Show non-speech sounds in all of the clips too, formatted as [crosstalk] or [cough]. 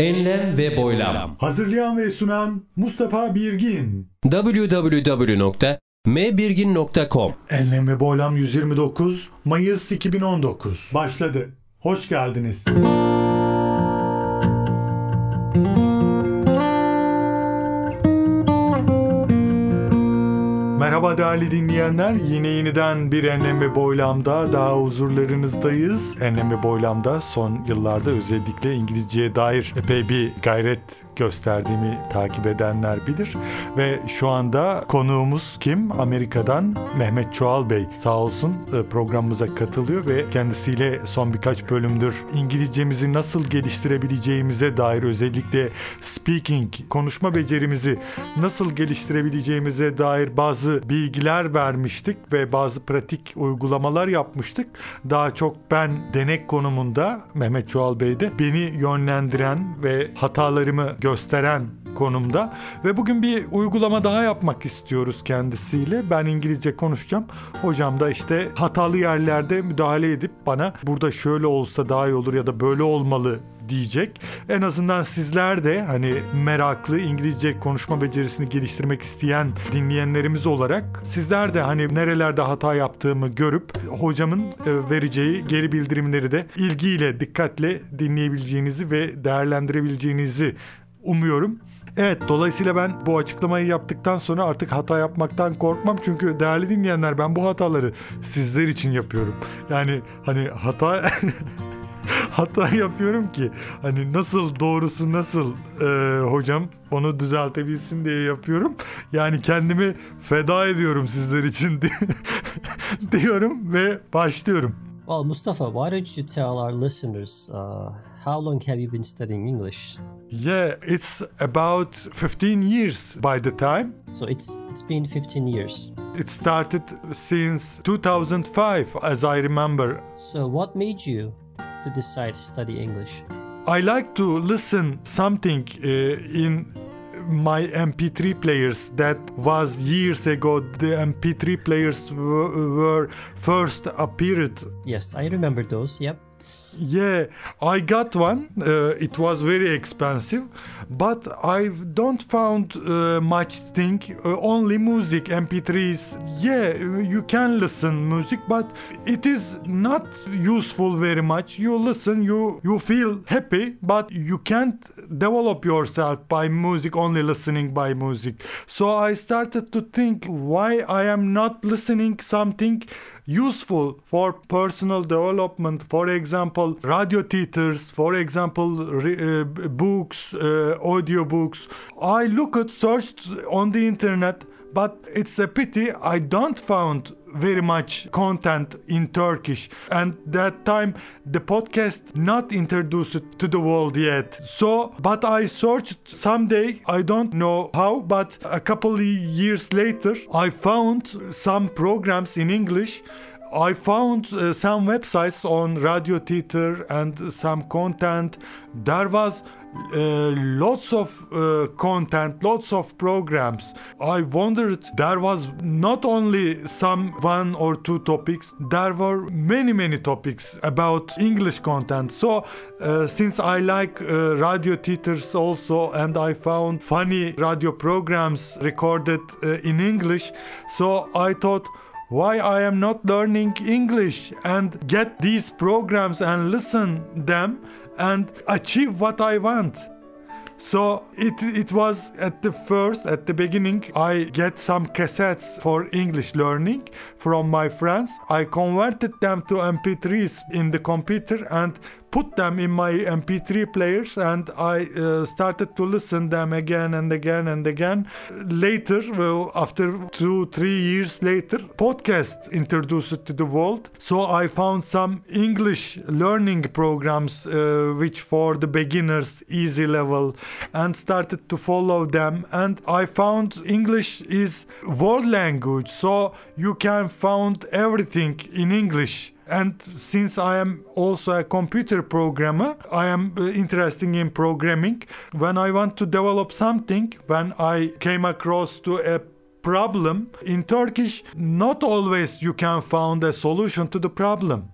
Enlem ve boylam. Hazırlayan ve sunan Mustafa Birgin. www.mbirgin.com Enlem ve Boylam 129 Mayıs 2019 başladı. Hoş geldiniz. Merhaba değerli dinleyenler. Yine yeniden bir Enlem ve Boylam'da daha huzurlarınızdayız. Enlem ve Boylam'da son yıllarda özellikle İngilizceye dair epey bir gayret gösterdiğimi takip edenler bilir. Ve şu anda konuğumuz kim? Amerika'dan Mehmet Çoğal Bey sağ olsun e, programımıza katılıyor ve kendisiyle son birkaç bölümdür İngilizcemizi nasıl geliştirebileceğimize dair özellikle speaking, konuşma becerimizi nasıl geliştirebileceğimize dair bazı bilgiler vermiştik ve bazı pratik uygulamalar yapmıştık. Daha çok ben denek konumunda Mehmet Çoğal Bey de beni yönlendiren ve hatalarımı gösteren konumda ve bugün bir uygulama daha yapmak istiyoruz kendisiyle. Ben İngilizce konuşacağım. Hocam da işte hatalı yerlerde müdahale edip bana burada şöyle olsa daha iyi olur ya da böyle olmalı diyecek. En azından sizler de hani meraklı İngilizce konuşma becerisini geliştirmek isteyen dinleyenlerimiz olarak sizler de hani nerelerde hata yaptığımı görüp hocamın e, vereceği geri bildirimleri de ilgiyle, dikkatle dinleyebileceğinizi ve değerlendirebileceğinizi umuyorum. Evet dolayısıyla ben bu açıklamayı yaptıktan sonra artık hata yapmaktan korkmam. Çünkü değerli dinleyenler ben bu hataları sizler için yapıyorum. Yani hani hata [laughs] hata yapıyorum ki hani nasıl doğrusu nasıl e, hocam onu düzeltebilsin diye yapıyorum. Yani kendimi feda ediyorum sizler için [laughs] diyorum ve başlıyorum. Well, Mustafa, why don't you tell our listeners uh, how long have you been studying English? Yeah, it's about 15 years by the time. So it's it's been 15 years. It started since 2005 as I remember. So what made you to decide to study English? I like to listen something uh, in my MP3 players that was years ago the MP3 players w- were first appeared Yes, I remember those. Yep. Yeah, I got one. Uh, it was very expensive, but I don't found uh, much thing. Uh, only music, MP3s. Yeah, you can listen music, but it is not useful very much. You listen, you you feel happy, but you can't develop yourself by music. Only listening by music. So I started to think why I am not listening something useful for personal development. For example radio theaters for example re, uh, books uh, audio books i look at searched on the internet but it's a pity i don't found very much content in turkish. And that time the podcast not introduced to the world yet. So but i searched someday i don't know how but a couple of years later i found some programs in english. I found uh, some websites on Radio Theater and some content. There was uh, lots of uh, content, lots of programs. I wondered there was not only some one or two topics, there were many, many topics about English content. So, uh, since I like uh, radio theaters also, and I found funny radio programs recorded uh, in English, so I thought, why I am not learning English and get these programs and listen them and achieve what I want. So it it was at the first at the beginning I get some cassettes for English learning from my friends. I converted them to MP3s in the computer and put them in my MP3 players and I uh, started to listen them again and again and again. Later, well, after two, three years later, podcast introduced to the world. So I found some English learning programs uh, which for the beginners, easy level, and started to follow them. And I found English is world language, so you can find everything in English and since I am also a computer programmer, I am uh, interested in programming. When I want to develop something, when I came across to a problem in Turkish, not always you can find a solution to the problem,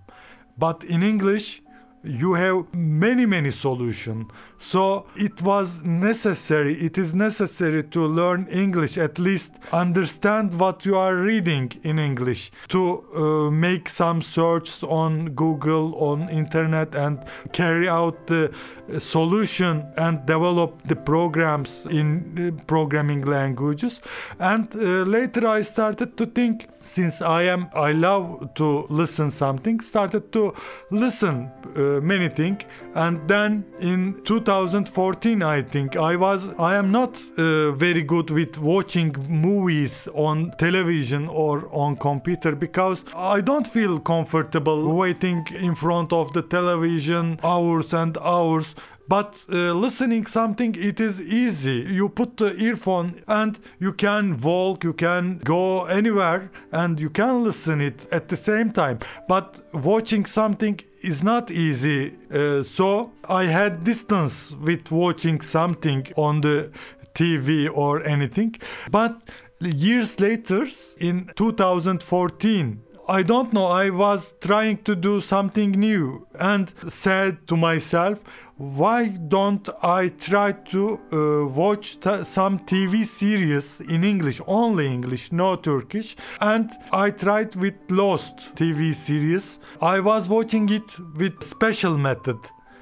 but in English you have many many solution so it was necessary it is necessary to learn english at least understand what you are reading in english to uh, make some search on google on internet and carry out the uh, solution and develop the programs in uh, programming languages. And uh, later i started to think since i am i love to listen something started to listen uh, many things and then in 2014 i think i was i am not uh, very good with watching movies on television or on computer because i don't feel comfortable waiting in front of the television hours and hours. But uh, listening something it is easy. You put the earphone and you can walk you can go anywhere and you can listen it at the same time. But watching something is not easy. Uh, so i had distance with watching something on the tv or anything. But years later in 2014 I don't know, I was trying to do something new and said to myself, why don't I try to uh, watch some TV series in English, only English, no Turkish? And I tried with Lost TV series. I was watching it with special method.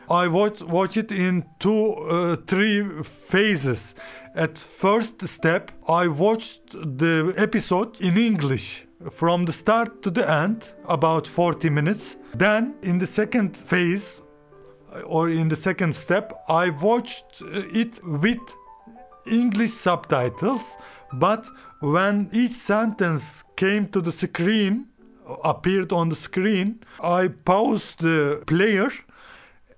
I watch, watch it in two, uh, three phases. At first step, I watched the episode in English from the start to the end, about 40 minutes. Then, in the second phase, or in the second step, I watched uh, it with English subtitles, but when each sentence came to the screen, appeared on the screen, I paused the player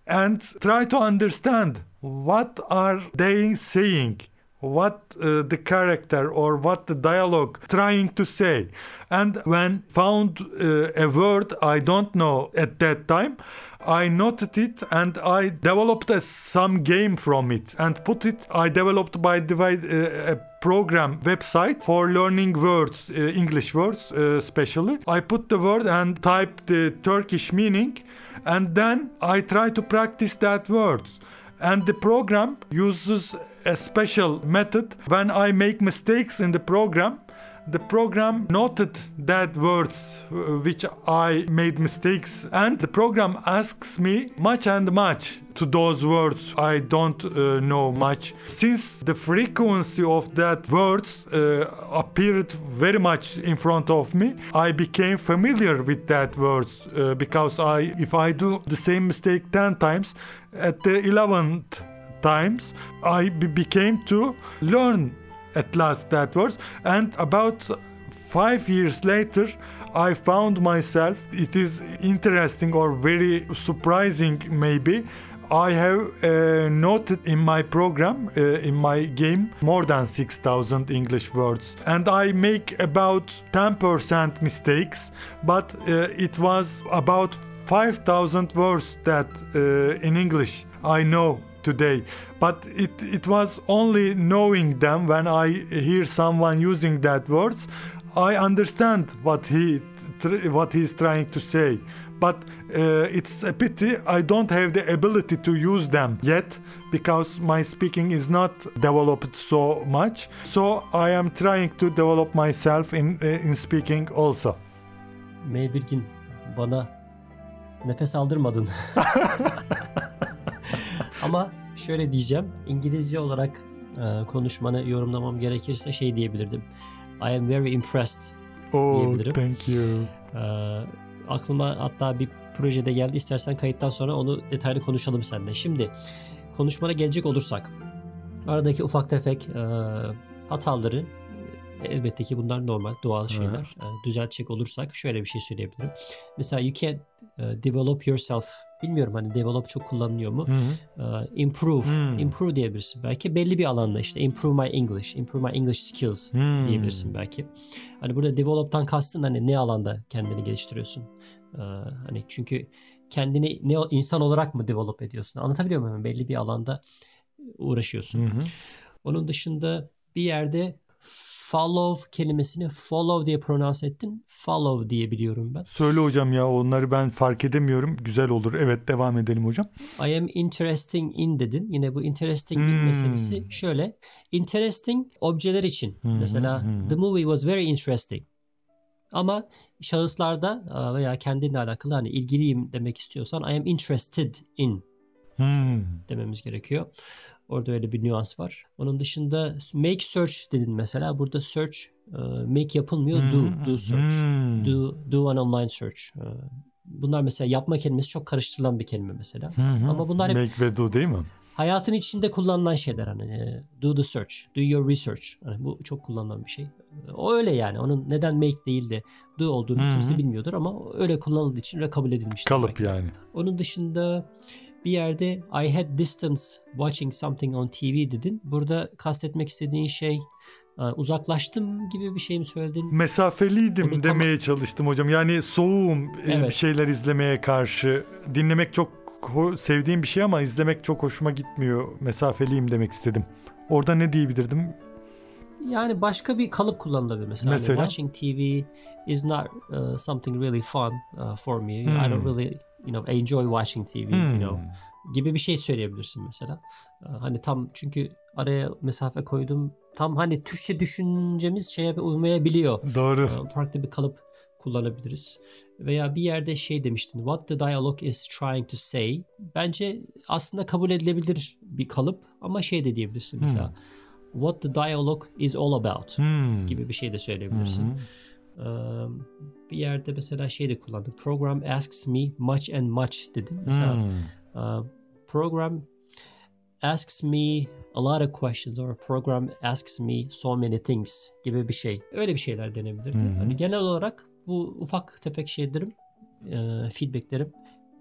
and try to understand what are they saying what uh, the character or what the dialogue trying to say. And when found uh, a word i don't know at that time i noted it and i developed a, some game from it and put it i developed by divide uh, a program website for learning words uh, english words uh, especially. I put the word and type the turkish meaning and then i try to practice that words and the program uses a special method. When i make mistakes in the program the program noted that words uh, which i made mistakes and the program asks me much and much to those words. I don't uh, know much. Since the frequency of that words uh, appeared very much in front of me i became familiar with that words uh, because i if i do the same mistake 10 times at the 11th times i became to learn at last that words and about 5 years later I found myself it is interesting or very surprising maybe I have uh, noted in my program, uh, in my game, more than 6000 English words. And I make about 10% mistakes, but uh, it was about 5000 words that uh, in English I know today. But it, it was only knowing them when I hear someone using that words, I understand what he what he's trying to say but uh, it's a pity I don't have the ability to use them yet because my speaking is not developed so much. So I am trying to develop myself in uh, in speaking also. Meybirgin bana nefes aldırmadın. [laughs] Ama şöyle diyeceğim. İngilizce olarak e, konuşmanı yorumlamam gerekirse şey diyebilirdim. I am very impressed. Oh, Diyebilirim. thank you. E, aklıma hatta bir projede geldi. İstersen kayıttan sonra onu detaylı konuşalım seninle. Şimdi konuşmana gelecek olursak aradaki ufak tefek e, hataları elbette ki bunlar normal doğal şeyler. E, düzeltecek olursak şöyle bir şey söyleyebilirim. Mesela you can e, develop yourself. Bilmiyorum hani develop çok kullanılıyor mu? E, improve. Hmm. Improve diyebilirsin belki. Belli bir alanda işte improve my English, improve my English skills Hmm. diyebilirsin belki. Hani burada develop'tan kastın hani ne alanda kendini geliştiriyorsun? Hani çünkü kendini ne insan olarak mı develop ediyorsun? Anlatabiliyor muyum? Belli bir alanda uğraşıyorsun. Onun dışında bir yerde follow kelimesini follow diye pronounce ettin. Follow diye biliyorum ben. Söyle hocam ya onları ben fark edemiyorum. Güzel olur. Evet devam edelim hocam. I am interesting in dedin. Yine bu interesting in Hmm. meselesi şöyle. Interesting objeler için. Mesela the movie was very interesting. Ama şahıslarda veya kendinle alakalı hani ilgiliyim demek istiyorsan I am interested in Hmm. dememiz gerekiyor. Orada öyle bir nüans var. Onun dışında make search dedin mesela. Burada search e, make yapılmıyor. Do, do search. Hmm. Do, do an online search. E, Bunlar mesela yapma kelimesi çok karıştırılan bir kelime mesela. Ama bunlar hep Make ve do değil mi? hayatın içinde kullanılan şeyler hani e, do the search, do your research. Hani bu çok kullanılan bir şey. O öyle yani. Onun neden make değil de do olduğunu kimse bilmiyordur ama öyle kullanıldığı için öyle kabul edilmiştir. Kalıp belki. yani. Onun dışında bir yerde I had distance watching something on TV dedin. Burada kastetmek istediğin şey e, uzaklaştım gibi bir şey mi söyledin? Mesafeliydim tam- demeye çalıştım hocam. Yani soğuğum e, Evet. bir şeyler izlemeye karşı. Dinlemek çok sevdiğim bir şey ama izlemek çok hoşuma gitmiyor. Mesafeliyim demek istedim. Orada ne diyebilirdim? Yani başka bir kalıp kullanılabilir mesela. Hani Mesela? watching TV is not uh, something really fun uh, for me. I don't really you know enjoy watching TV, you know gibi bir şey söyleyebilirsin mesela. Uh, Hani tam çünkü araya mesafe koydum. Tam hani Türkçe düşüncemiz şeye uymayabiliyor. Doğru. Uh, Farklı bir kalıp kullanabiliriz. Veya bir yerde şey demiştin. What the dialogue is trying to say. Bence aslında kabul edilebilir bir kalıp ama şey de diyebilirsin mesela. What the dialogue is all about Hmm. gibi bir şey de söyleyebilirsin. Ee, bir yerde mesela şey de kullandım. Program asks me much and much dedin. Mesela Hmm. program asks me a lot of questions or program asks me so many things gibi bir şey. Öyle bir şeyler denebilirdi. Hani genel olarak bu ufak tefek şeylerim, feedbacklerim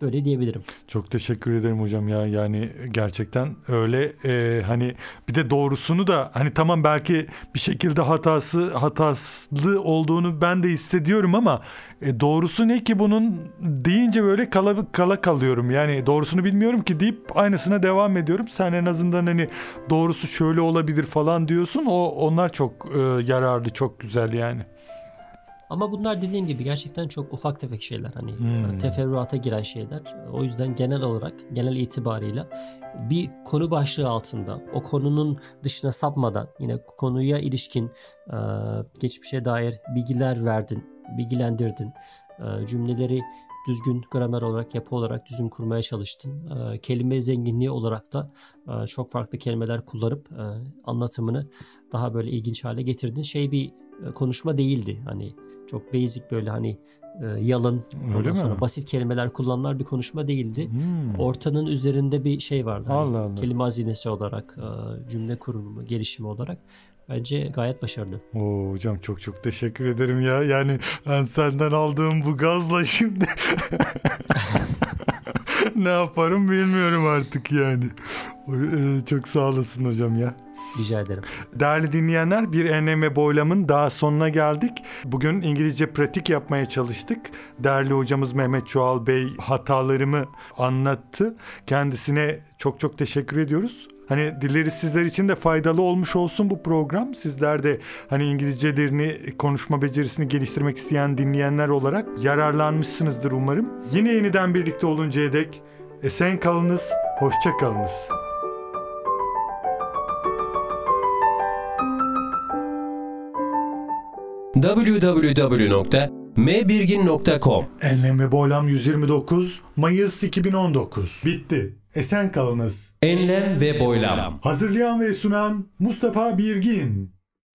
böyle diyebilirim. Çok teşekkür ederim hocam ya. Yani gerçekten öyle. E, hani bir de doğrusunu da hani tamam belki bir şekilde hatası hataslı olduğunu ben de hissediyorum ama e, doğrusu ne ki bunun deyince böyle kala, kala kalıyorum. Yani doğrusunu bilmiyorum ki deyip aynısına devam ediyorum. Sen en azından hani doğrusu şöyle olabilir falan diyorsun. O onlar çok e, yararlı çok güzel yani. Ama bunlar dediğim gibi gerçekten çok ufak tefek şeyler. Hani e, teferruata giren şeyler. O yüzden genel olarak, genel itibarıyla bir konu başlığı altında o konunun dışına sapmadan yine konuya ilişkin geçmişe dair bilgiler verdin, bilgilendirdin. Cümleleri düzgün gramer olarak, yapı olarak düzgün kurmaya çalıştın. E, kelime zenginliği olarak da e, çok farklı kelimeler kullanıp e, anlatımını daha böyle ilginç hale getirdin. Şey bir e, konuşma değildi. Hani çok basic böyle hani e, yalın, ondan Öyle mi? sonra basit kelimeler kullanılan bir konuşma değildi. Hmm. Ortanın üzerinde bir şey vardı. Hani Allah Allah. Kelime hazinesi olarak, e, cümle kurulumu, gelişimi olarak bence gayet başarılı. Oo, hocam çok çok teşekkür ederim ya. Yani ben senden aldığım bu gazla şimdi [laughs] ne yaparım bilmiyorum artık yani. Ee, Çok sağ olasın hocam ya. Rica ederim. Değerli dinleyenler bir enlem ve boylamın daha sonuna geldik. Bugün İngilizce pratik yapmaya çalıştık. Değerli hocamız Mehmet Çoğal Bey hatalarımı anlattı. Kendisine çok çok teşekkür ediyoruz. Hani dileriz sizler için de faydalı olmuş olsun bu program. Sizler de hani İngilizcelerini, konuşma becerisini geliştirmek isteyen dinleyenler olarak yararlanmışsınızdır umarım. Yine yeniden birlikte oluncaya dek esen kalınız, hoşça kalınız. www.mbirgin.com Enlem ve Boylam 129 Mayıs 2019. Bitti. Esen kalınız. Enlem ve boylam. Hazırlayan ve sunan Mustafa Birgin.